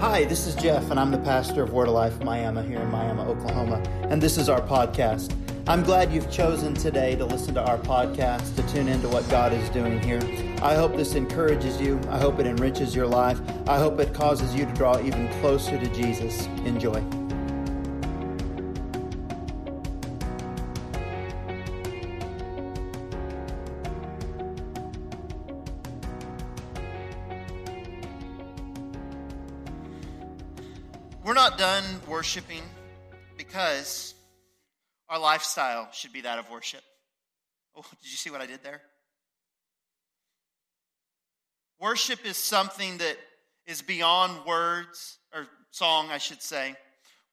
Hi, this is Jeff, and I'm the pastor of Word of Life Miami here in Miami, Oklahoma, and this is our podcast. I'm glad you've chosen today to listen to our podcast, to tune into what God is doing here. I hope this encourages you. I hope it enriches your life. I hope it causes you to draw even closer to Jesus. Enjoy. Worshiping because our lifestyle should be that of worship. Oh, did you see what I did there? Worship is something that is beyond words, or song, I should say.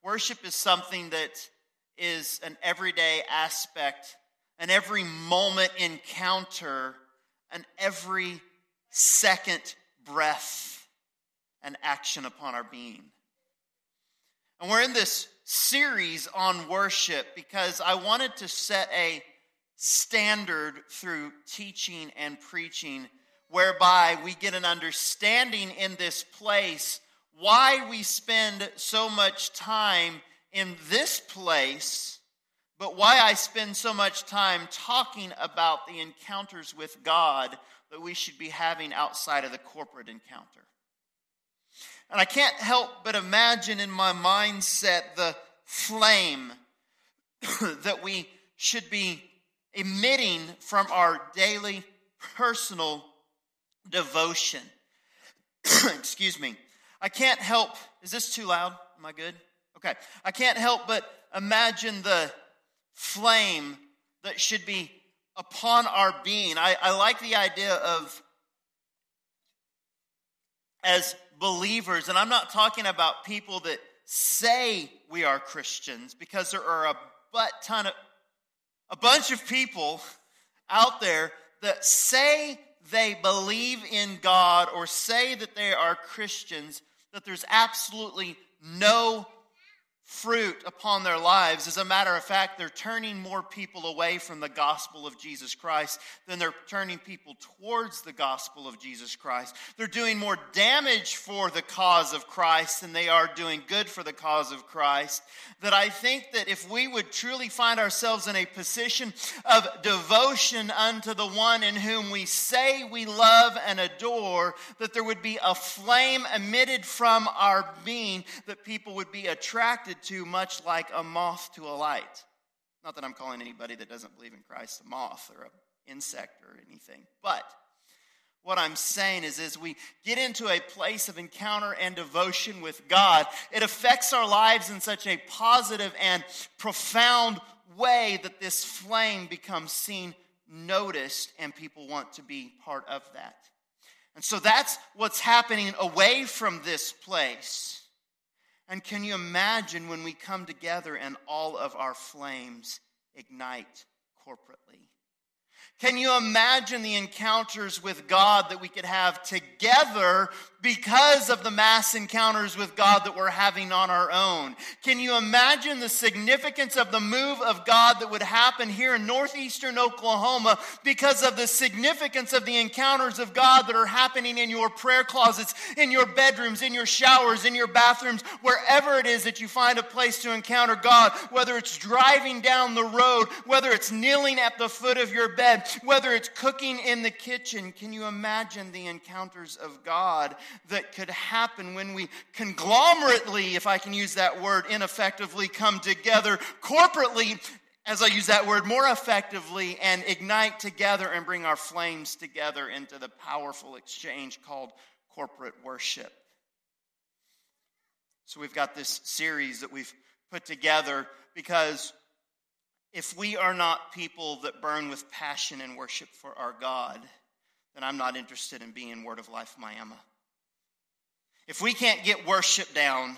Worship is something that is an everyday aspect, an every moment encounter, an every second breath and action upon our being. And we're in this series on worship because I wanted to set a standard through teaching and preaching whereby we get an understanding in this place why we spend so much time in this place, but why I spend so much time talking about the encounters with God that we should be having outside of the corporate encounter. And I can't help but imagine in my mindset the flame that we should be emitting from our daily personal devotion. Excuse me. I can't help, is this too loud? Am I good? Okay. I can't help but imagine the flame that should be upon our being. I, I like the idea of as believers, and I'm not talking about people that say we are Christians, because there are a but ton of a bunch of people out there that say they believe in God or say that they are Christians, that there's absolutely no fruit upon their lives. As a matter of fact, they're turning more people away from the gospel of Jesus Christ than they're turning people towards the gospel of Jesus Christ. They're doing more damage for the cause of Christ than they are doing good for the cause of Christ. That I think that if we would truly find ourselves in a position of devotion unto the one in whom we say we love and adore, that there would be a flame emitted from our being that people would be attracted to, much like a moth to a light. Not that I'm calling anybody that doesn't believe in Christ a moth or an insect or anything, but what I'm saying is, as we get into a place of encounter and devotion with God, it affects our lives in such a positive and profound way that this flame becomes seen, noticed, and people want to be part of that. And so that's what's happening away from this place. And can you imagine when we come together and all of our flames ignite corporately? Can you imagine the encounters with God that we could have together because of the mass encounters with God that we're having on our own? Can you imagine the significance of the move of God that would happen here in northeastern Oklahoma because of the significance of the encounters of God that are happening in your prayer closets, in your bedrooms, in your showers, in your bathrooms, wherever it is that you find a place to encounter God, whether it's driving down the road, whether it's kneeling at the foot of your bed, whether it's cooking in the kitchen. Can you imagine the encounters of God that could happen when we conglomerately, if I can use that word ineffectively, come together corporately? As I use that word more effectively and ignite together and bring our flames together into the powerful exchange called corporate worship. So, we've got this series that we've put together because if we are not people that burn with passion and worship for our God, then I'm not interested in being Word of Life Miami. If we can't get worship down,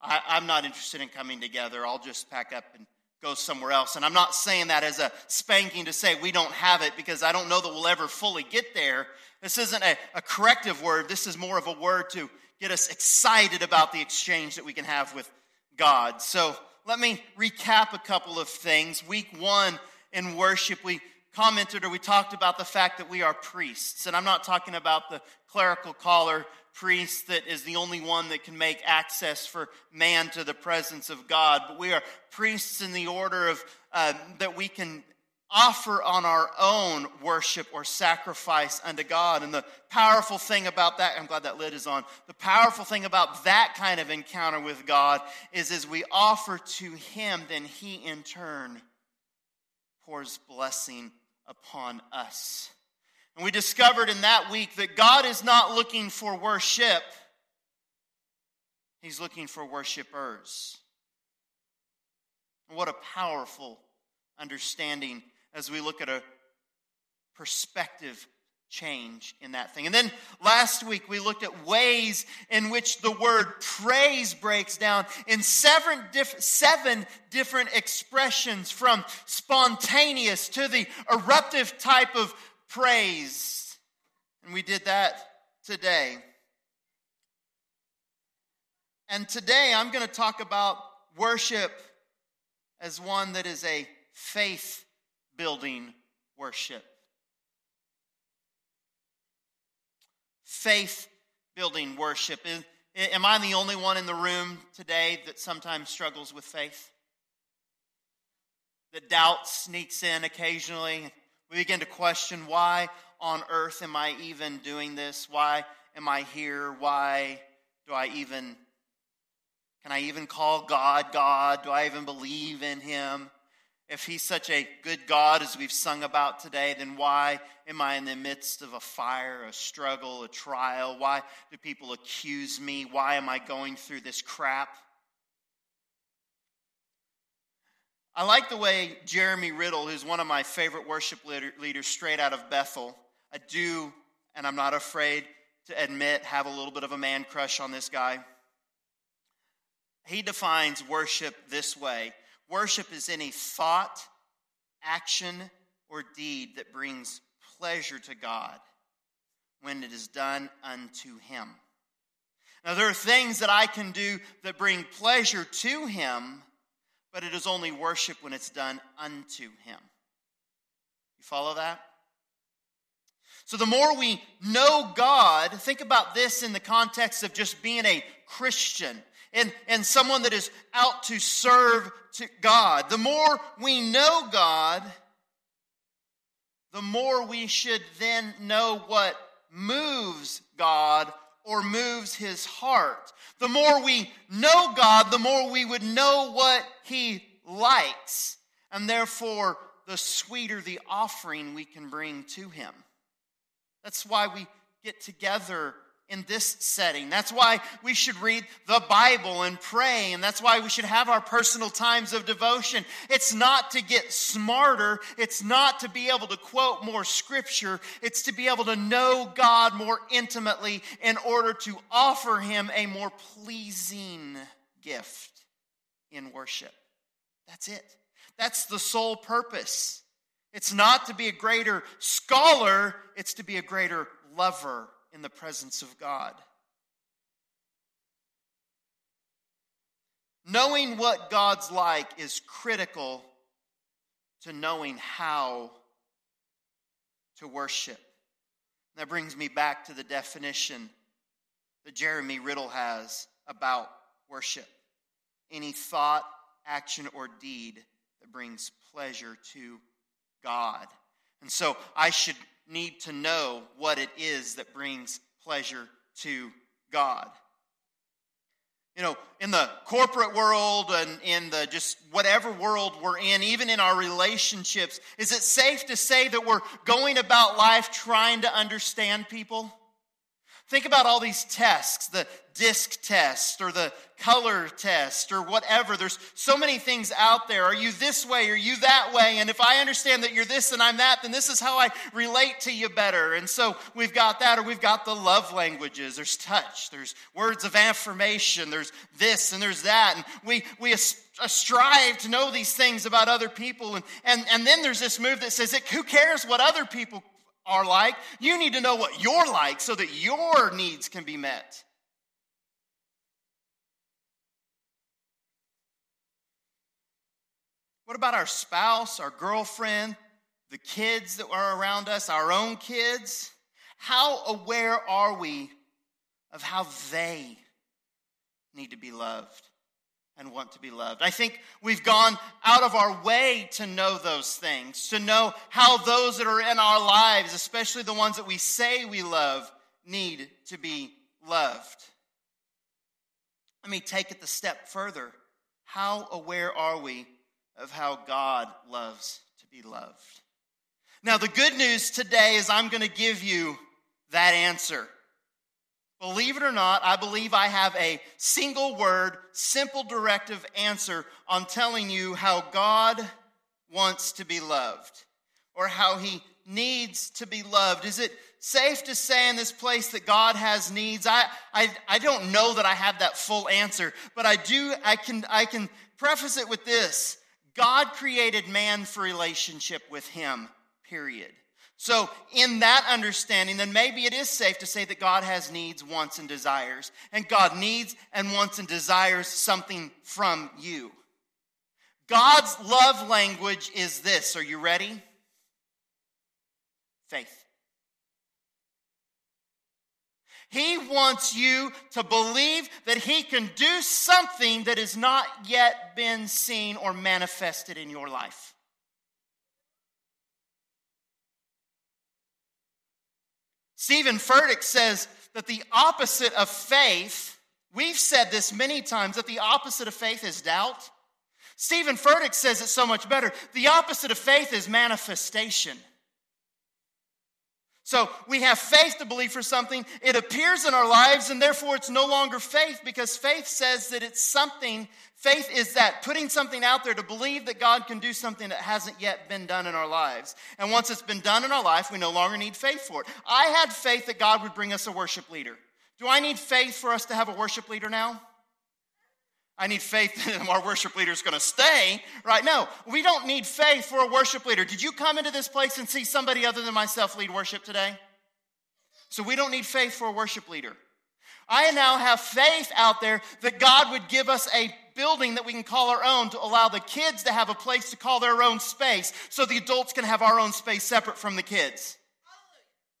I, am not interested in coming together. I'll just pack up and go somewhere else. And I'm not saying that as a spanking to say we don't have it because I don't know that we'll ever fully get there. This isn't a, a corrective word, this is more of a word to get us excited about the exchange that we can have with God. So let me recap a couple of things. Week one in worship, we commented or we talked about the fact that we are priests. And I'm not talking about the clerical collar priest that is the only one that can make access for man to the presence of God, but we are priests in the order of uh, that we can offer on our own worship or sacrifice unto God. And the powerful thing about that, I'm glad that lid is on. The powerful thing about that kind of encounter with God is as we offer to Him, then He in turn pours blessing upon us. And we discovered in that week that God is not looking for worship, He's looking for worshipers. What a powerful understanding as we look at a perspective change in that thing. And then last week we looked at ways in which the word praise breaks down in seven, diff- seven different expressions from spontaneous to the eruptive type of praise. And we did that today. And today I'm going to talk about worship as one that is a faith building worship. Faith building worship. Am I the only one in the room today that sometimes struggles with faith? That doubt sneaks in occasionally. We begin to question why on earth am I even doing this? Why am I here? Why do I even, can I even call God God? Do I even believe in Him? If he's such a good God as we've sung about today, then why am I in the midst of a fire, a struggle, a trial? Why do people accuse me? Why am I going through this crap? I like the way Jeremy Riddle, who's one of my favorite worship leaders straight out of Bethel, I do, and I'm not afraid to admit, have a little bit of a man crush on this guy. He defines worship this way Worship is any thought, action, or deed that brings pleasure to God when it is done unto Him. Now, there are things that I can do that bring pleasure to Him, but it is only worship when it's done unto Him. You follow that? So, the more we know God, think about this in the context of just being a Christian and, and someone that is out to serve to God. The more we know God, the more we should then know what moves God or moves his heart. The more we know God, the more we would know what he likes. And therefore, the sweeter the offering we can bring to him. That's why we get together in this setting. That's why we should read the Bible and pray, and that's why we should have our personal times of devotion. It's not to get smarter, it's not to be able to quote more scripture, it's to be able to know God more intimately in order to offer Him a more pleasing gift in worship. That's it. That's the sole purpose. It's not to be a greater scholar, it's to be a greater lover in the presence of God. Knowing what God's like is critical to knowing how to worship. That brings me back to the definition that Jeremy Riddle has about worship any thought, action, or deed that brings pleasure to God. And so I should need to know what it is that brings pleasure to God. You know, in the corporate world and in the just whatever world we're in, even in our relationships, is it safe to say that we're going about life trying to understand people? Think about all these tests, the disc test or the color test or whatever. There's so many things out there. Are you this way? Are you that way? And if I understand that you're this and I'm that, then this is how I relate to you better. And so we've got that, or we've got the love languages. There's touch, there's words of affirmation, there's this and there's that. And we, we uh, strive to know these things about other people. And, and, and then there's this move that says, it, who cares what other people are like. You need to know what you're like so that your needs can be met. What about our spouse, our girlfriend, the kids that are around us, our own kids? How aware are we of how they need to be loved and want to be loved? I think we've gone out of our way to know those things, to know how those that are in our lives, especially the ones that we say we love, need to be loved. Let me take it the step further. How aware are we of how God loves to be loved? Now, the good news today is I'm going to give you that answer. Believe it or not, I believe I have a single word, simple directive answer on telling you how God wants to be loved or how he needs to be loved. Is it safe to say in this place that God has needs? I, I, I don't know that I have that full answer, but I do, I can, I can preface it with this. God created man for relationship with him, period. So, in that understanding, then maybe it is safe to say that God has needs, wants, and desires. And God needs and wants and desires something from you. God's love language is this. Are you ready? Faith. He wants you to believe that He can do something that has not yet been seen or manifested in your life. Steven Furtick says that the opposite of faith, we've said this many times, that the opposite of faith is doubt. Steven Furtick says it so much better. The opposite of faith is manifestation. So we have faith to believe for something. It appears in our lives, and therefore it's no longer faith because faith says that it's something. Faith is that putting something out there to believe that God can do something that hasn't yet been done in our lives. And once it's been done in our life, we no longer need faith for it. I had faith that God would bring us a worship leader. Do I need faith for us to have a worship leader now? I need faith that our worship leader is going to stay, right? No, we don't need faith for a worship leader. Did you come into this place and see somebody other than myself lead worship today? So we don't need faith for a worship leader. I now have faith out there that God would give us a building that we can call our own to allow the kids to have a place to call their own space so the adults can have our own space separate from the kids.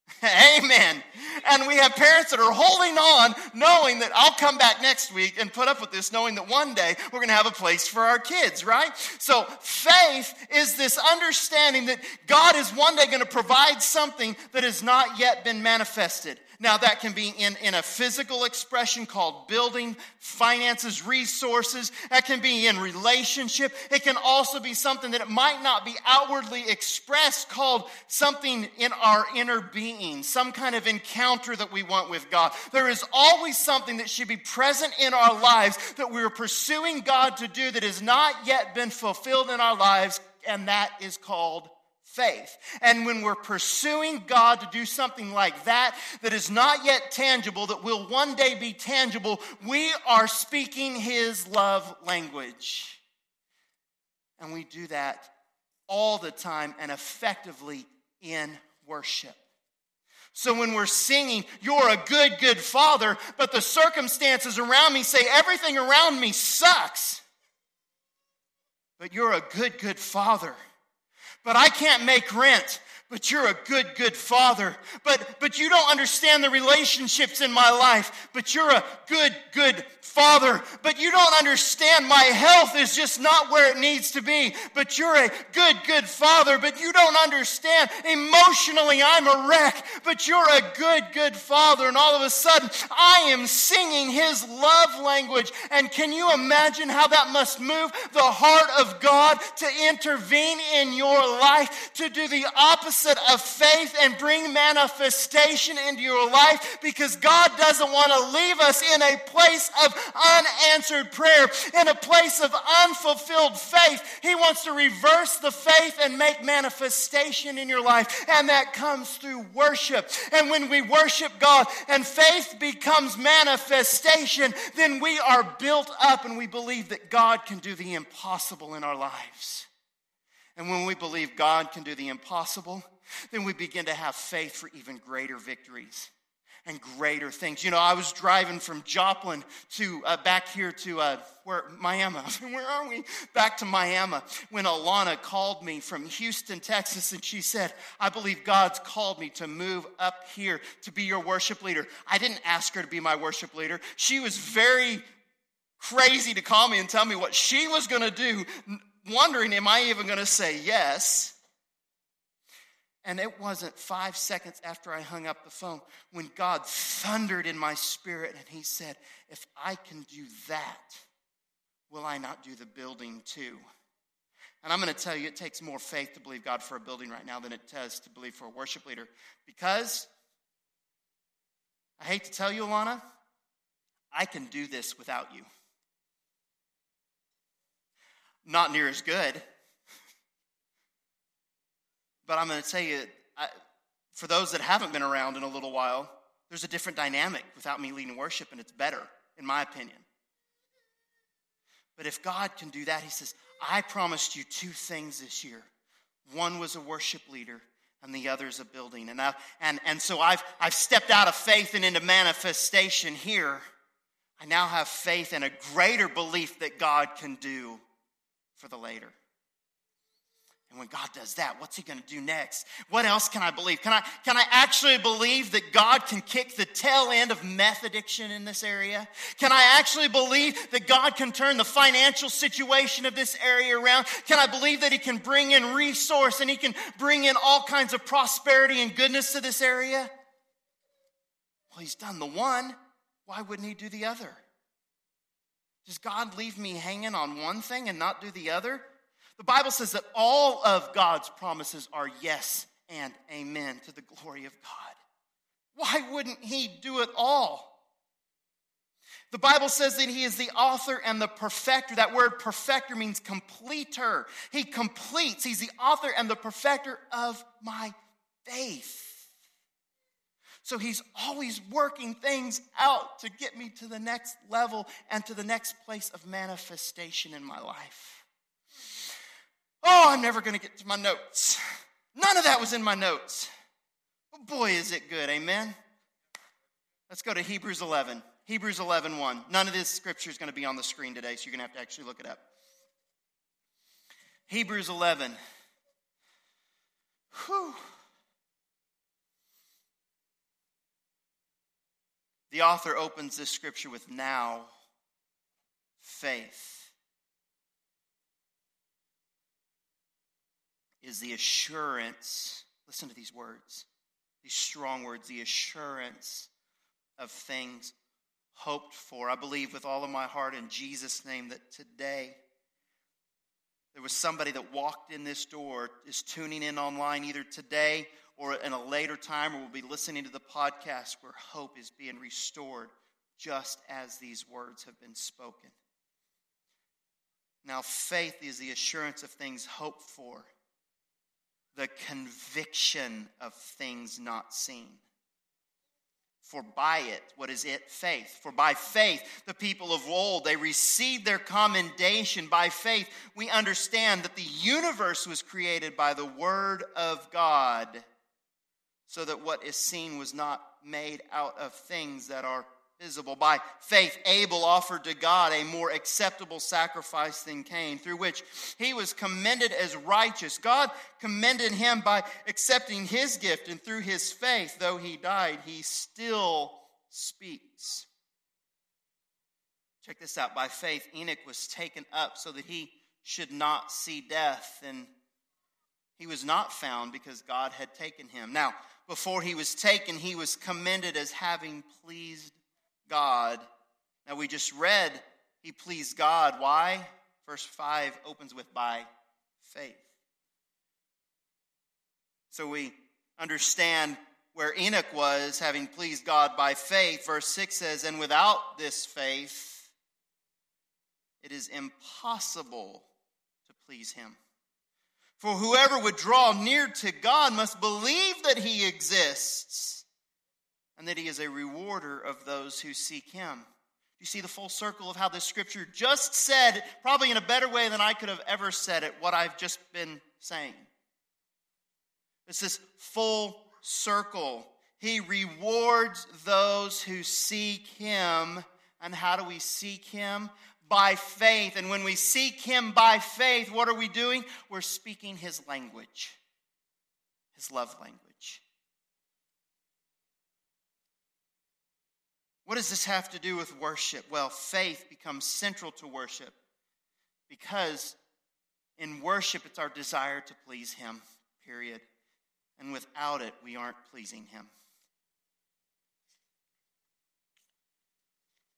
Amen. And we have parents that are holding on, knowing that I'll come back next week and put up with this, knowing that one day we're going to have a place for our kids, right? So faith is this understanding that God is one day going to provide something that has not yet been manifested. Now, that can be in, in a physical expression called building, finances, resources. That can be in relationship. It can also be something that it might not be outwardly expressed called something in our inner being, some kind of encounter that we want with God. There is always something that should be present in our lives that we're pursuing God to do that has not yet been fulfilled in our lives, and that is called faith. And when we're pursuing God to do something like that, that is not yet tangible, that will one day be tangible, we are speaking His love language. And we do that all the time and effectively in worship. So when we're singing, You're a good, good father, but the circumstances around me say everything around me sucks. But you're a good, good father but I can't make rent but you're a good, good father. But, but you don't understand the relationships in my life, but you're a good, good father. But you don't understand my health is just not where it needs to be, but you're a good, good father. But you don't understand emotionally I'm a wreck, but you're a good, good father. And all of a sudden I am singing his love language. And can you imagine how that must move the heart of God to intervene in your life, to do the opposite of faith and bring manifestation into your life because God doesn't want to leave us in a place of unanswered prayer, in a place of unfulfilled faith. He wants to reverse the faith and make manifestation in your life. And that comes through worship. And when we worship God and faith becomes manifestation, then we are built up and we believe that God can do the impossible in our lives. And when we believe God can do the impossible, then we begin to have faith for even greater victories. and greater things. You know, I was driving from Joplin to uh, back here to uh, where Miami. where are we? Back to Miami when Alana called me from Houston, Texas, and she said, "I believe God's called me to move up here to be your worship leader." I didn't ask her to be my worship leader. She was very crazy to call me and tell me what she was going to do, wondering, "Am I even going to say yes?" And it wasn't five seconds after I hung up the phone when God thundered in my spirit and He said, If I can do that, will I not do the building too? And I'm going to tell you, it takes more faith to believe God for a building right now than it does to believe for a worship leader. Because, I hate to tell you, Alana, I can do this without you. Not near as good but I'm going to tell you, I, for those that haven't been around in a little while, there's a different dynamic without me leading worship, and it's better, in my opinion. But if God can do that, He says, I promised you two things this year. One was a worship leader, and the other is a building. And, I, and, and so I've, I've stepped out of faith and into manifestation here. I now have faith and a greater belief that God can do for the later. And when God does that, what's he going to do next? What else can I believe? Can I, can I actually believe that God can kick the tail end of meth addiction in this area? Can I actually believe that God can turn the financial situation of this area around? Can I believe that he can bring in resource and he can bring in all kinds of prosperity and goodness to this area? Well, he's done the one. Why wouldn't he do the other? Does God leave me hanging on one thing and not do the other? The Bible says that all of God's promises are yes and amen to the glory of God. Why wouldn't He do it all? The Bible says that He is the author and the perfecter. That word perfecter means completer. He completes, He's the author and the perfecter of my faith. So He's always working things out to get me to the next level and to the next place of manifestation in my life. Oh, I'm never going to get to my notes. None of that was in my notes. But boy, is it good. Amen. Let's go to Hebrews 11. Hebrews 11, 1. None of this scripture is going to be on the screen today, so you're going to have to actually look it up. Hebrews 11. Whew. The author opens this scripture with now faith. is the assurance, listen to these words, these strong words, the assurance of things hoped for. I believe with all of my heart in Jesus' name that today there was somebody that walked in this door, is tuning in online either today or in a later time, or will be listening to the podcast where hope is being restored just as these words have been spoken. Now, faith is the assurance of things hoped for the conviction of things not seen. For by it, what is it? Faith. For by faith, the people of old, they received their commendation. By faith, we understand that the universe was created by the word of God, so that what is seen was not made out of things that are visible. By faith, Abel offered to God a more acceptable sacrifice than Cain, through which he was commended as righteous. God commended him by accepting his gift, and through his faith, though he died, he still speaks. Check this out. By faith, Enoch was taken up so that he should not see death, and he was not found because God had taken him. Now, before he was taken, he was commended as having pleased God. Now, we just read he pleased God. Why? Verse 5 opens with by faith. So we understand where Enoch was, having pleased God by faith. Verse 6 says, And without this faith, it is impossible to please him. For whoever would draw near to God must believe that he exists and that he is a rewarder of those who seek him. You see the full circle of how this scripture just said, probably in a better way than I could have ever said it, what I've just been saying. It's this full circle. He rewards those who seek Him. And how do we seek Him? By faith. And when we seek Him by faith, what are we doing? We're speaking His language, His love language. What does this have to do with worship? Well, faith becomes central to worship because in worship it's our desire to please Him, period. And without it, we aren't pleasing Him.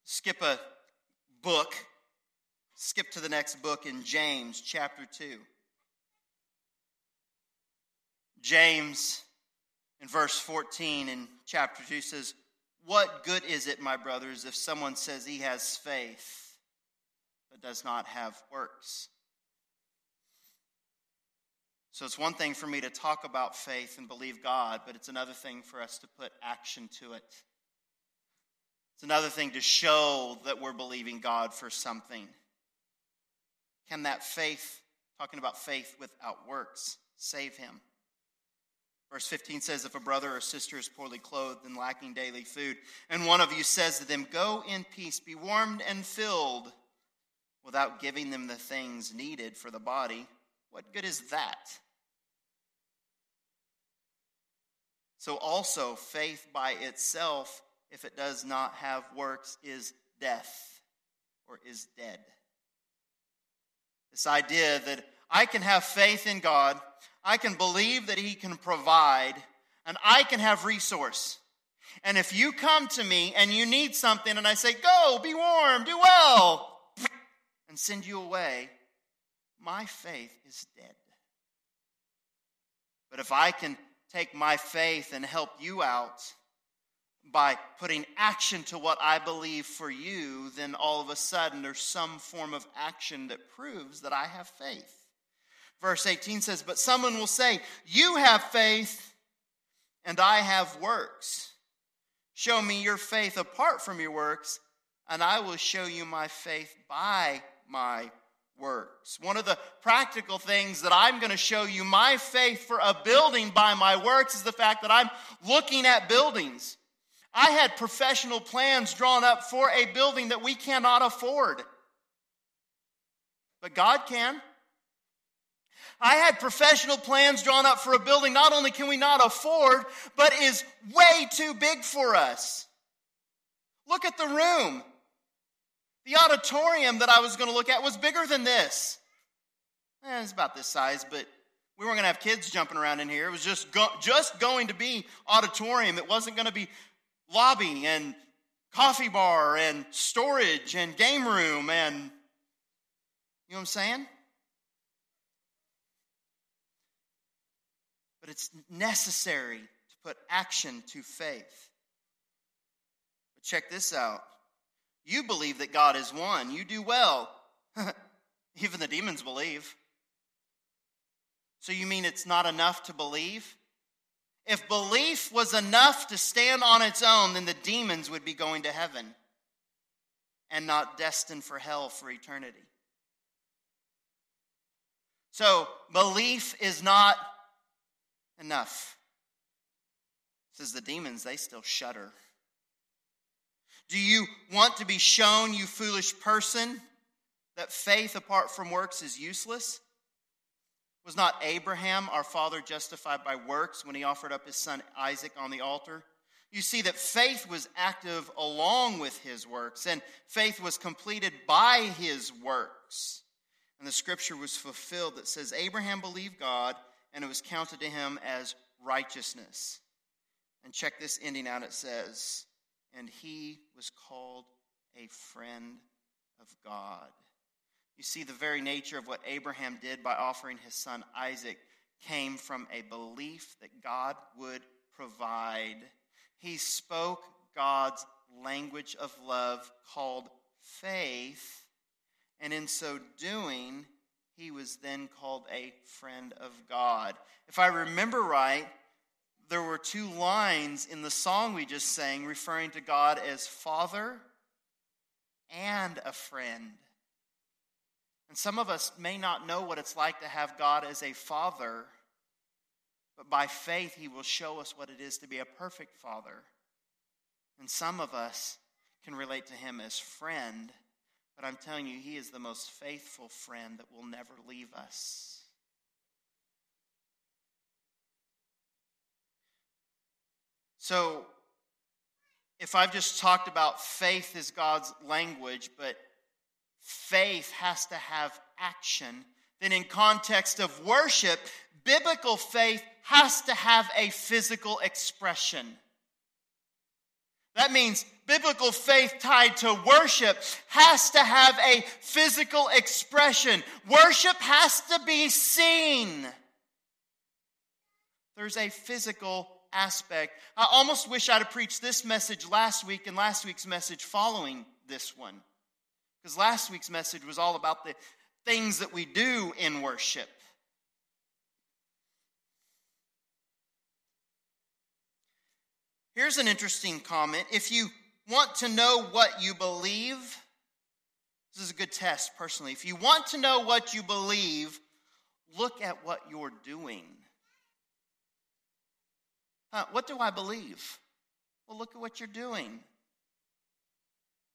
Skip a book, skip to the next book in James, chapter 2. James, in verse 14 in chapter 2, says, What good is it, my brothers, if someone says he has faith but does not have works? So it's one thing for me to talk about faith and believe God, but it's another thing for us to put action to it. It's another thing to show that we're believing God for something. Can that faith, talking about faith without works, save him? Verse 15 says, If a brother or sister is poorly clothed and lacking daily food, and one of you says to them, Go in peace, be warmed and filled, without giving them the things needed for the body, what good is that? So, also, faith by itself if it does not have works, is death or is dead. This idea that I can have faith in God, I can believe that He can provide, and I can have resource. And if you come to me and you need something, and I say, Go, be warm, do well, and send you away, my faith is dead. But if I can take my faith and help you out, by putting action to what I believe for you, then all of a sudden there's some form of action that proves that I have faith. Verse 18 says, But someone will say, You have faith, and I have works. Show me your faith apart from your works, and I will show you my faith by my works. One of the practical things that I'm going to show you my faith for a building by my works is the fact that I'm looking at buildings. I had professional plans drawn up for a building that we cannot afford. But God can. I had professional plans drawn up for a building not only can we not afford, but is way too big for us. Look at the room. The auditorium that I was going to look at was bigger than this. Eh, it's about this size, but we weren't going to have kids jumping around in here. It was just, go, just going to be auditorium. It wasn't going to be lobby and coffee bar and storage and game room and you know what I'm saying? But it's necessary to put action to faith. But check this out. You believe that God is one. You do well. Even the demons believe. So you mean it's not enough to believe? If belief was enough to stand on its own, then the demons would be going to heaven and not destined for hell for eternity. So, belief is not enough. Says the demons, they still shudder. Do you want to be shown, you foolish person, that faith apart from works is useless? Was not Abraham, our father, justified by works when he offered up his son Isaac on the altar? You see that faith was active along with his works, and faith was completed by his works. And the scripture was fulfilled that says, Abraham believed God, and it was counted to him as righteousness. And check this ending out it says, And he was called a friend of God. You see, the very nature of what Abraham did by offering his son Isaac came from a belief that God would provide. He spoke God's language of love called faith, and in so doing, he was then called a friend of God. If I remember right, there were two lines in the song we just sang referring to God as Father and a friend. And some of us may not know what it's like to have God as a father, but by faith, He will show us what it is to be a perfect Father. And some of us can relate to Him as friend, but I'm telling you, He is the most faithful friend that will never leave us. So, if I've just talked about faith as God's language, but faith has to have action, then in context of worship, biblical faith has to have a physical expression. That means biblical faith tied to worship has to have a physical expression. Worship has to be seen. There's a physical aspect. I almost wish I'd have preached this message last week and last week's message following this one. Because last week's message was all about the things that we do in worship. Here's an interesting comment. If you want to know what you believe, this is a good test personally. If you want to know what you believe, look at what you're doing. Uh, what do I believe? Well, look at what you're doing.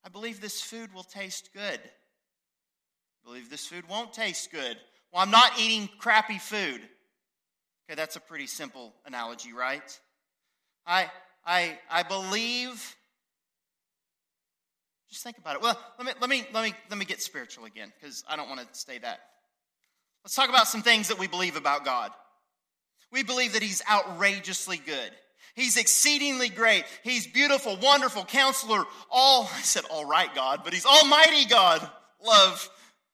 I believe this food will taste good. I believe this food won't taste good. Well, I'm not eating crappy food. Okay, that's a pretty simple analogy, right? I, I, I believe. Just think about it. Well, let me, let me, let me, let me get spiritual again because I don't want to stay that. Let's talk about some things that we believe about God. We believe that He's outrageously good. He's exceedingly great. He's beautiful, wonderful, counselor, all, I said all right, God, but He's Almighty God. Love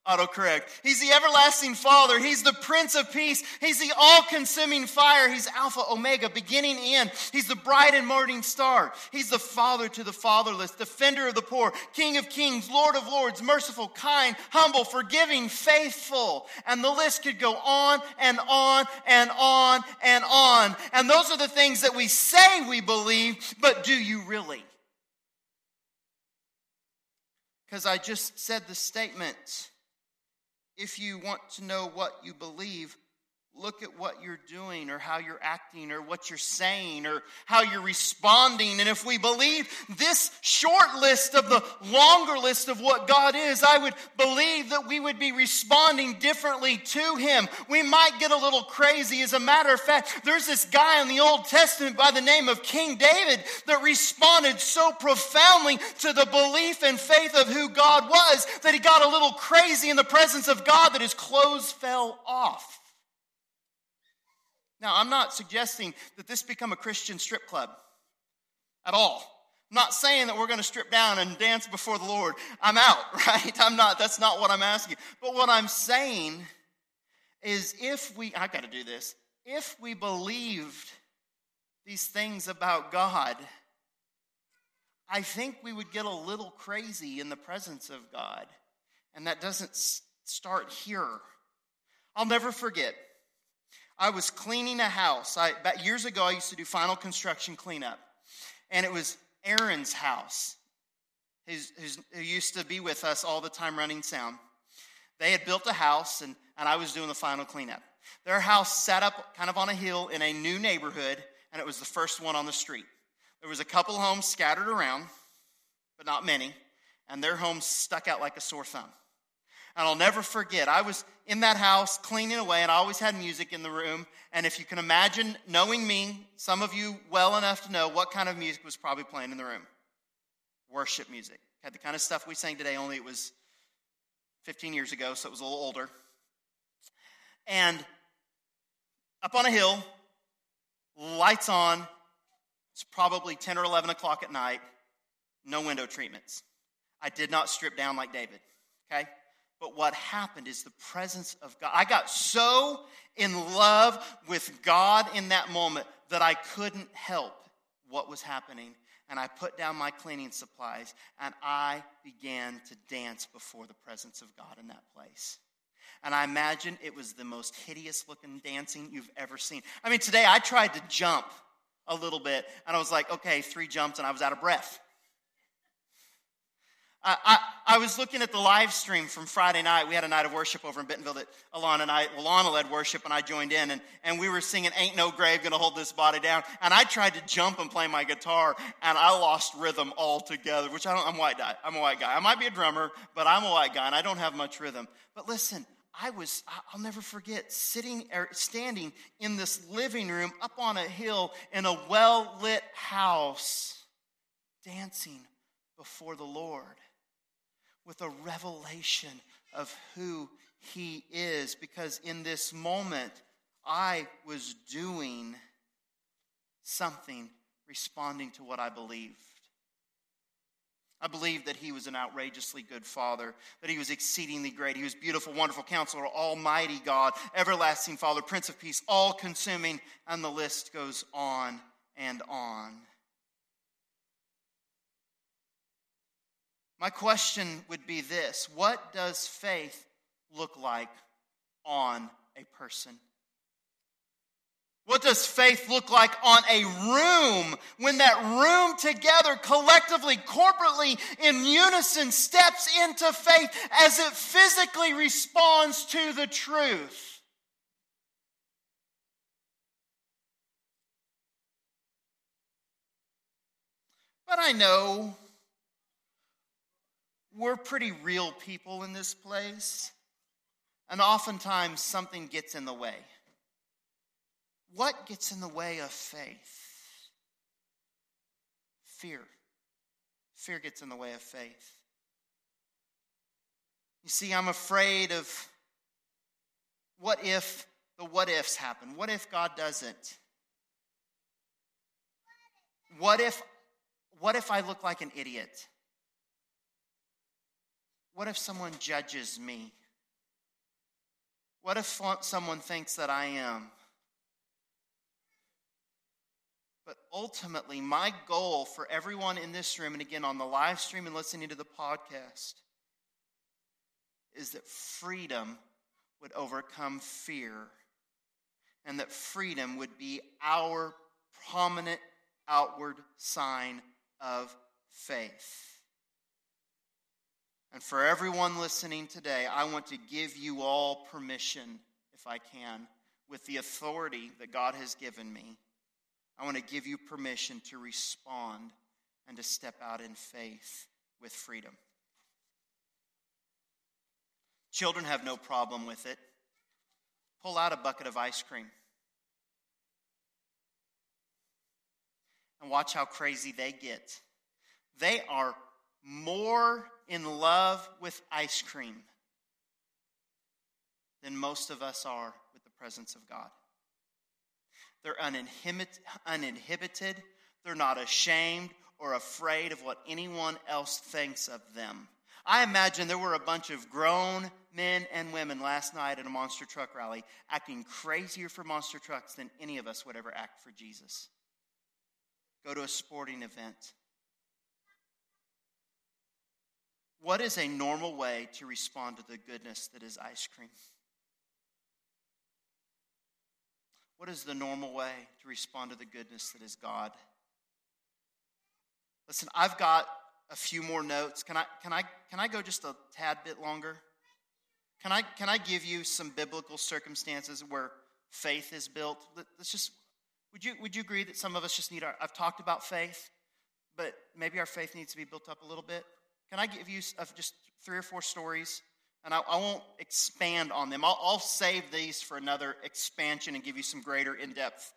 autocorrect. He's the everlasting Father. He's the Prince of Peace. He's the all consuming fire. He's Alpha, Omega, beginning, end. He's the bright and morning star. He's the Father to the fatherless, defender of the poor, King of kings, Lord of lords, merciful, kind, humble, forgiving, faithful. And the list could go on and on and on and on. And those are the things that we say we believe, but do you really? Because I just said the statement if you want to know what you believe, look at what you're doing or how you're acting or what you're saying or how you're responding. And if we believe this short list of the longer list of what God is, I would believe that we would be responding differently to Him. We might get a little crazy. As a matter of fact, there's this guy in the Old Testament by the name of King David that responded so profoundly to the belief and faith of who God was that he got a little crazy in the presence of God that his clothes fell off. Now, I'm not suggesting that this become a Christian strip club at all. I'm not saying that we're going to strip down and dance before the Lord. I'm out, right? I'm not, that's not what I'm asking. But what I'm saying is if we, I've got to do this, if we believed these things about God, I think we would get a little crazy in the presence of God. And that doesn't start here. I'll never forget I was cleaning a house. I, about years ago, I used to do final construction cleanup, and it was Aaron's house, who used to be with us all the time running sound. They had built a house, and, and I was doing the final cleanup. Their house sat up kind of on a hill in a new neighborhood, and it was the first one on the street. There was a couple homes scattered around, but not many, and their homes stuck out like a sore thumb. And I'll never forget, I was in that house cleaning away, and I always had music in the room. And if you can imagine, knowing me, some of you well enough to know what kind of music was probably playing in the room worship music. Had the kind of stuff we sang today, only it was 15 years ago, so it was a little older. And up on a hill, lights on, it's probably 10 or 11 o'clock at night, no window treatments. I did not strip down like David, okay? But what happened is the presence of God. I got so in love with God in that moment that I couldn't help what was happening. And I put down my cleaning supplies and I began to dance before the presence of God in that place. And I imagine it was the most hideous looking dancing you've ever seen. I mean, today I tried to jump a little bit and I was like, okay, three jumps and I was out of breath. I, I, was looking at the live stream from Friday night. We had a night of worship over in Bentonville that Alana and I, Alana led worship and I joined in and, and we were singing Ain't No Grave Gonna Hold This Body Down. And I tried to jump and play my guitar and I lost rhythm altogether, which I don't, I'm white guy. I'm a white guy. I might be a drummer, but I'm a white guy and I don't have much rhythm. But listen, I was, I'll never forget, sitting or standing in this living room up on a hill in a well lit house, dancing before the Lord with a revelation of who He is. Because in this moment, I was doing something responding to what I believed. I believed that he was an outrageously good father, that he was exceedingly great. He was beautiful, wonderful counselor, almighty God, everlasting father, prince of peace, all consuming, and the list goes on and on. My question would be this What does faith look like on a person? What does faith look like on a room when that room together, collectively, corporately, in unison, steps into faith as it physically responds to the truth? But I know we're pretty real people in this place, and oftentimes something gets in the way. What gets in the way of faith? Fear. Fear gets in the way of faith. You see, I'm afraid of what if the what ifs happen? What if God doesn't? What if what if I look like an idiot? What if someone judges me? What if someone thinks that I am? But ultimately, my goal for everyone in this room, and again on the live stream and listening to the podcast, is that freedom would overcome fear and that freedom would be our prominent outward sign of faith. And for everyone listening today, I want to give you all permission, if I can, with the authority that God has given me. I want to give you permission to respond and to step out in faith with freedom. Children have no problem with it. Pull out a bucket of ice cream and watch how crazy they get. They are more in love with ice cream than most of us are with the presence of God. They're uninhibited, they're not ashamed or afraid of what anyone else thinks of them. I imagine there were a bunch of grown men and women last night at a monster truck rally acting crazier for monster trucks than any of us would ever act for Jesus. Go to a sporting event What is a normal way to respond to the goodness that is ice cream? What is the normal way to respond to the goodness that is God? Listen, I've got a few more notes. Can I, can I, can I go just a tad bit longer? Can I, can I give you some biblical circumstances where faith is built? Let's just, would you, would you agree that some of us just need our, I've talked about faith, but maybe our faith needs to be built up a little bit? Can I give you uh, just three or four stories? And I, I won't expand on them. I'll, I'll save these for another expansion and give you some greater in depth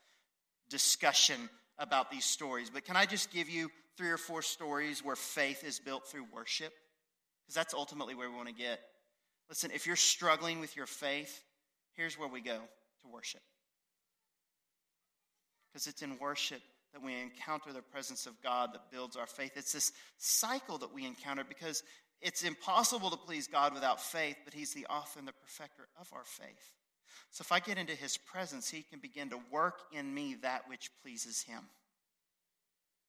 discussion about these stories. But can I just give you three or four stories where faith is built through worship? Because that's ultimately where we want to get. Listen, if you're struggling with your faith, here's where we go to worship. Because it's in worship that we encounter the presence of God that builds our faith. It's this cycle that we encounter because it's impossible to please God without faith, but He's the author and the perfecter of our faith. So if I get into His presence, He can begin to work in me that which pleases Him.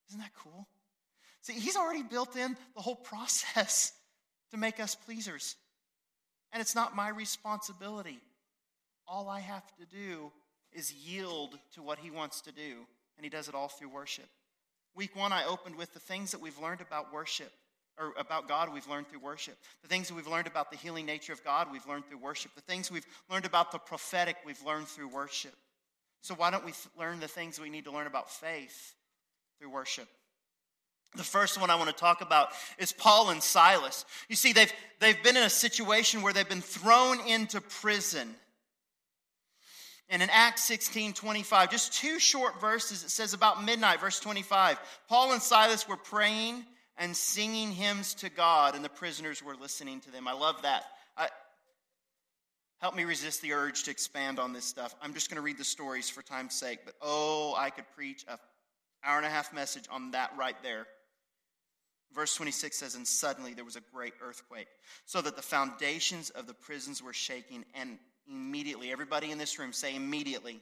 Isn't that cool? See, He's already built in the whole process to make us pleasers. And it's not my responsibility. All I have to do is yield to what He wants to do and he does it all through worship. Week one, I opened with the things that we've learned about worship. or about God we've learned through worship. The things that we've learned about the healing nature of God we've learned through worship. The things we've learned about the prophetic we've learned through worship. So why don't we learn the things we need to learn about faith through worship? The first one I want to talk about is Paul and Silas. You see, they've, they've been in a situation where they've been thrown into prison. And in Acts 16 25, just two short verses, it says about midnight, verse 25, Paul and Silas were praying and singing hymns to God, and the prisoners were listening to them. I love that. I, help me resist the urge to expand on this stuff. I'm just going to read the stories for time's sake, but oh, I could preach a hour and a half message on that right there. Verse 26 says, And suddenly there was a great earthquake, so that the foundations of the prisons were shaking, and immediately, everybody in this room say immediately,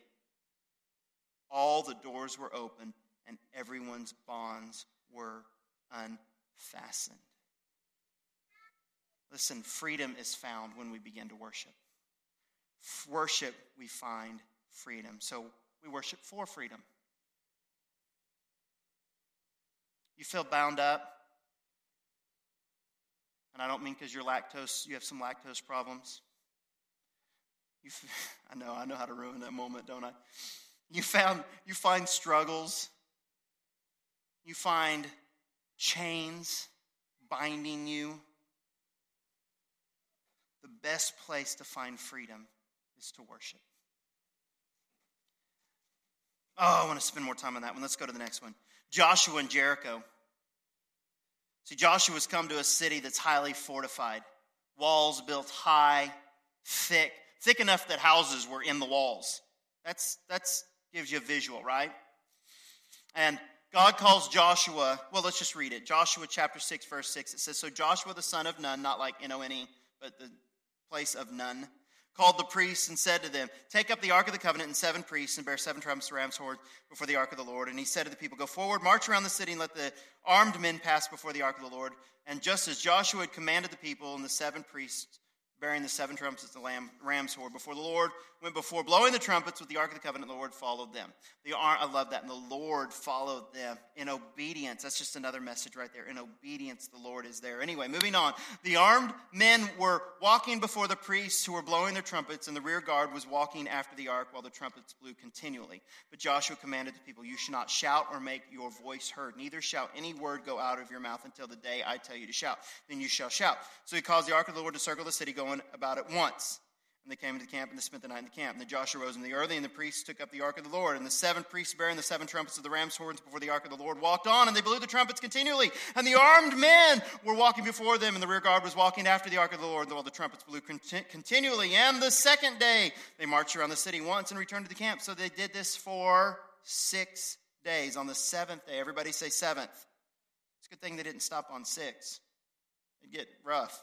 all the doors were open, and everyone's bonds were unfastened. Listen, freedom is found when we begin to worship. Worship, we find freedom. So we worship for freedom. You feel bound up? And I don't mean because you're lactose, you have some lactose problems. You, I know, I know how to ruin that moment, don't I? You found, you find struggles. You find chains binding you. The best place to find freedom is to worship. Oh, I want to spend more time on that one. Let's go to the next one. Joshua and Jericho. See, Joshua's come to a city that's highly fortified, walls built high, thick, thick enough that houses were in the walls. That's that's gives you a visual, right? And God calls Joshua, well, let's just read it. Joshua chapter 6, verse 6. It says, So Joshua the son of Nun, not like N O N E, but the place of Nun, called the priests and said to them, Take up the ark of the covenant and seven priests and bear seven trumpets of ram's horn before the ark of the Lord. And he said to the people, Go forward, march around the city, and let the armed men pass before the ark of the Lord. And just as Joshua had commanded the people, and the seven priests bearing the seven trumpets of the lamb, ram's horn before the Lord went before blowing the trumpets with the ark of the covenant. The Lord followed them. The I love that. And the Lord followed them in obedience. That's just another message right there. In obedience, the Lord is there. Anyway, moving on. The armed men were walking before the priests who were blowing their trumpets, and the rear guard was walking after the ark while the trumpets blew continually. But Joshua commanded the people, You shall not shout or make your voice heard. Neither shall any word go out of your mouth until the day I tell you to shout. Then you shall shout. So he caused the ark of the Lord to circle the city, going about it once. And they came into the camp and they spent the night in the camp. And Joshua rose in the early, and the priests took up the ark of the Lord. And the seven priests bearing the seven trumpets of the ram's horns before the ark of the Lord walked on, and they blew the trumpets continually. And the armed men were walking before them, and the rear guard was walking after the ark of the Lord, while the trumpets blew continually. And the second day they marched around the city once and returned to the camp. So they did this for six days. On the seventh day, everybody say seventh. It's a good thing they didn't stop on six. It'd get rough.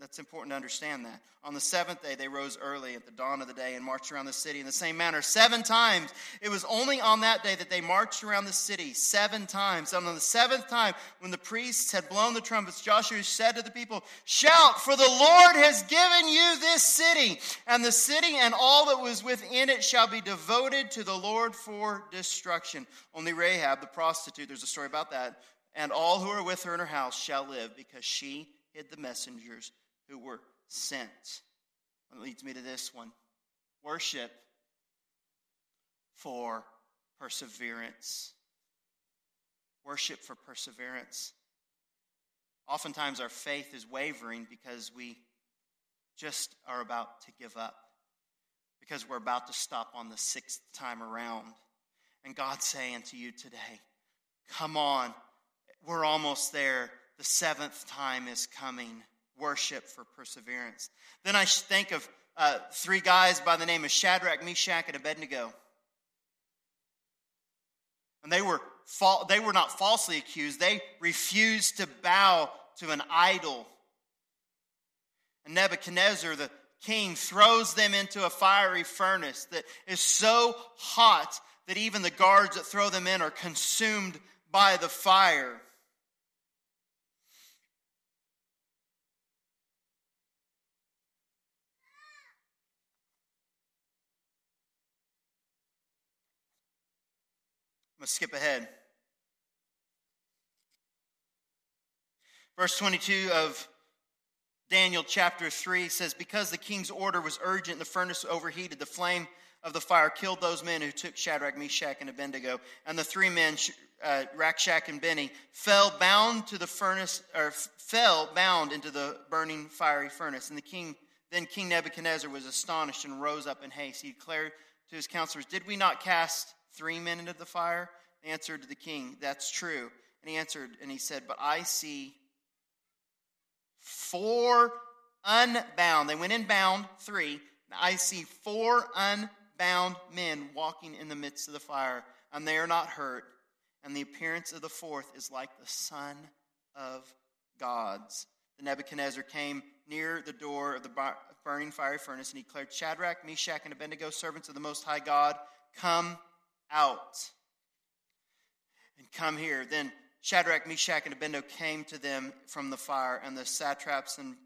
That's important to understand that. On the seventh day, they rose early at the dawn of the day and marched around the city in the same manner. Seven times. It was only on that day that they marched around the city. Seven times. And on the seventh time, when the priests had blown the trumpets, Joshua said to the people, Shout, for the Lord has given you this city. And the city and all that was within it shall be devoted to the Lord for destruction. Only Rahab, the prostitute, there's a story about that, and all who are with her in her house shall live because she hid the messengers who were sent. That leads me to this one worship for perseverance. Worship for perseverance. Oftentimes, our faith is wavering because we just are about to give up, because we're about to stop on the sixth time around. And God's saying to you today, Come on, we're almost there. The seventh time is coming worship for perseverance. Then I think of uh, three guys by the name of Shadrach, Meshach, and Abednego. And they were, fa- they were not falsely accused, they refused to bow to an idol. And Nebuchadnezzar, the king, throws them into a fiery furnace that is so hot that even the guards that throw them in are consumed by the fire. I'm going to skip ahead. Verse 22 of Daniel chapter 3 says, Because the king's order was urgent, the furnace overheated, the flame of the fire killed those men who took Shadrach, Meshach, and Abednego. And the three men, uh, Rakshak and Benny, fell bound to the furnace, or fell bound into the burning fiery furnace. And the king, then King Nebuchadnezzar was astonished and rose up in haste. He declared to his counselors, Did we not cast three men into the fire? They answered the king, That's true. And he answered and he said, But I see four unbound. They went in bound, three. I see four unbound men walking in the midst of the fire, and they are not hurt. And the appearance of the fourth is like the Son of God's. The Nebuchadnezzar came near the door of the burning fiery furnace and he declared, Shadrach, Meshach, and Abednego, servants of the Most High God, come out and come here. Then Shadrach, Meshach, and Abednego came to them from the fire, and the satraps and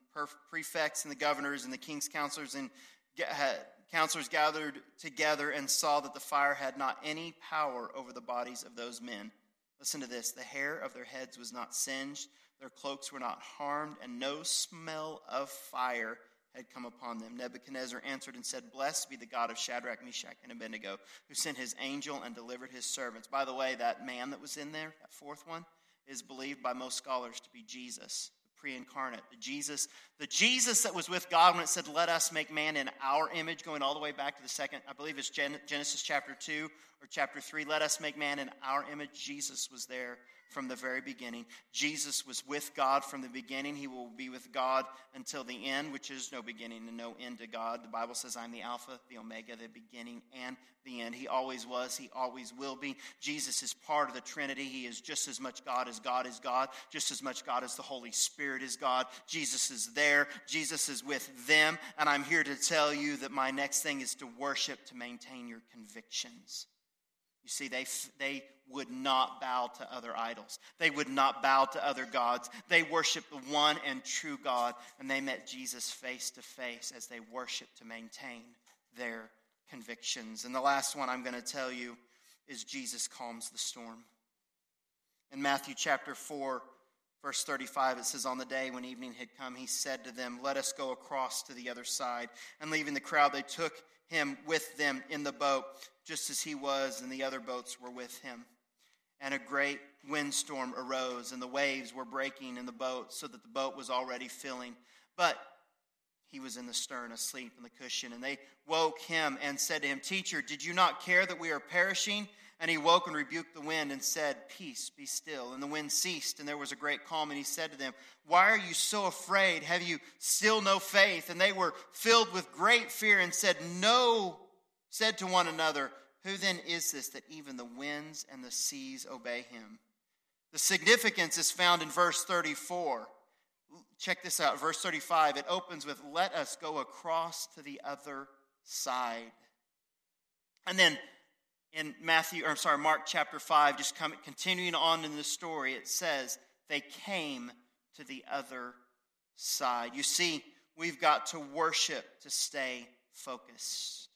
prefects and the governors and the king's counselors and counselors gathered together and saw that the fire had not any power over the bodies of those men. Listen to this the hair of their heads was not singed, their cloaks were not harmed, and no smell of fire had come upon them. Nebuchadnezzar answered and said, Blessed be the God of Shadrach, Meshach, and Abednego, who sent his angel and delivered his servants. By the way, that man that was in there, that fourth one, is believed by most scholars to be Jesus, the pre-incarnate, the Jesus, the Jesus that was with God when it said, "Let us make man in our image," going all the way back to the second, I believe it's Genesis chapter two or chapter three. Let us make man in our image. Jesus was there from the very beginning. Jesus was with God from the beginning. He will be with God until the end, which is no beginning and no end to God. The Bible says, I'm the Alpha, the Omega, the beginning and the end. He always was, He always will be. Jesus is part of the Trinity. He is just as much God as God is God, just as much God as the Holy Spirit is God. Jesus is there, Jesus is with them. And I'm here to tell you that my next thing is to worship to maintain your convictions. You see, they, they would not bow to other idols. They would not bow to other gods. They worshiped the one and true God, and they met Jesus face to face as they worshiped to maintain their convictions. And the last one I'm going to tell you is Jesus calms the storm. In Matthew chapter 4, verse 35, it says, On the day when evening had come, he said to them, Let us go across to the other side. And leaving the crowd, they took him with them in the boat, just as he was, and the other boats were with him. And a great windstorm arose, and the waves were breaking in the boat, so that the boat was already filling. But he was in the stern, asleep in the cushion. And they woke him and said to him, Teacher, did you not care that we are perishing? And he woke and rebuked the wind and said, Peace, be still. And the wind ceased, and there was a great calm. And he said to them, Why are you so afraid? Have you still no faith? And they were filled with great fear and said, No, said to one another, Who then is this that even the winds and the seas obey him? The significance is found in verse 34. Check this out, verse 35. It opens with, Let us go across to the other side. And then in Matthew, or I'm sorry, Mark chapter 5, just come, continuing on in the story, it says, they came to the other side. You see, we've got to worship to stay focused.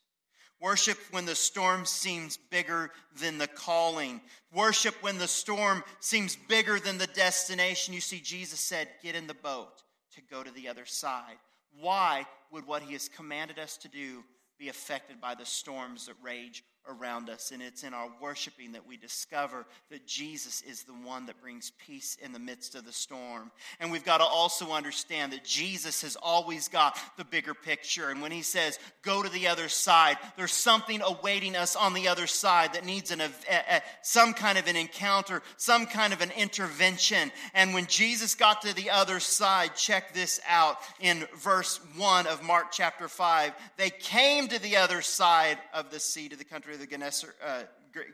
Worship when the storm seems bigger than the calling. Worship when the storm seems bigger than the destination. You see, Jesus said, Get in the boat to go to the other side. Why would what he has commanded us to do be affected by the storms that rage around us. And it's in our worshiping that we discover that Jesus is the one that brings peace in the midst of the storm. And we've got to also understand that Jesus has always got the bigger picture. And when he says, go to the other side, there's something awaiting us on the other side that needs an, a, a, some kind of an encounter, some kind of an intervention. And when Jesus got to the other side, check this out in verse 1 of Mark chapter 5. They came to the other side of the sea, to the country the uh,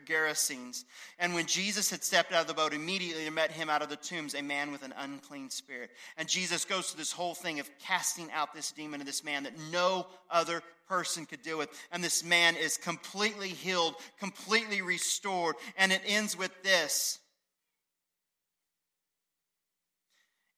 Gerasenes. And when Jesus had stepped out of the boat, immediately met him out of the tombs a man with an unclean spirit. And Jesus goes through this whole thing of casting out this demon in this man that no other person could do it. And this man is completely healed, completely restored. And it ends with this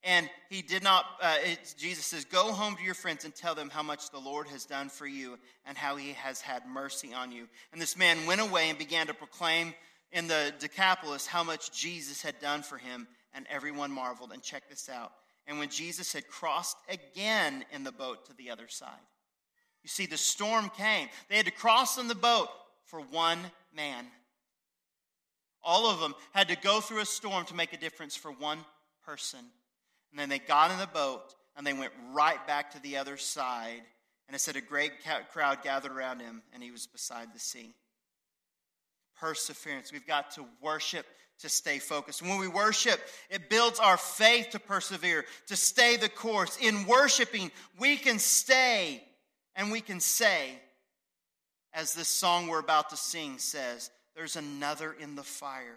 And he did not, uh, Jesus says, Go home to your friends and tell them how much the Lord has done for you and how he has had mercy on you. And this man went away and began to proclaim in the Decapolis how much Jesus had done for him, and everyone marveled. And check this out. And when Jesus had crossed again in the boat to the other side, you see, the storm came. They had to cross in the boat for one man. All of them had to go through a storm to make a difference for one person. And then they got in the boat and they went right back to the other side. And it said a great crowd gathered around him, and he was beside the sea. Perseverance. We've got to worship to stay focused. When we worship, it builds our faith to persevere, to stay the course. In worshiping, we can stay and we can say, as this song we're about to sing says, there's another in the fire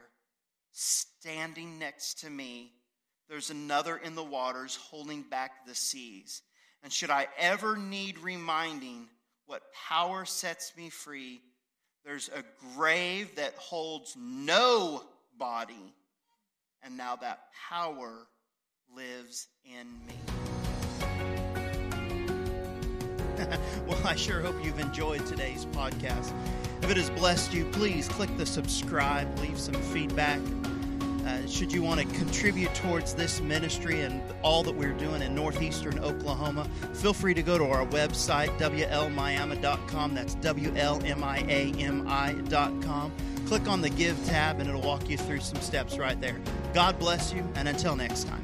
standing next to me. There's another in the waters holding back the seas. And should I ever need reminding what power sets me free, there's a grave that holds no body, and now that power lives in me. well, I sure hope you've enjoyed today's podcast. If it has blessed you, please click the subscribe, leave some feedback. Uh, should you want to contribute towards this ministry and all that we're doing in northeastern Oklahoma, feel free to go to our website, WLMiami.com. That's WLMIAMI.com. Click on the Give tab and it'll walk you through some steps right there. God bless you, and until next time.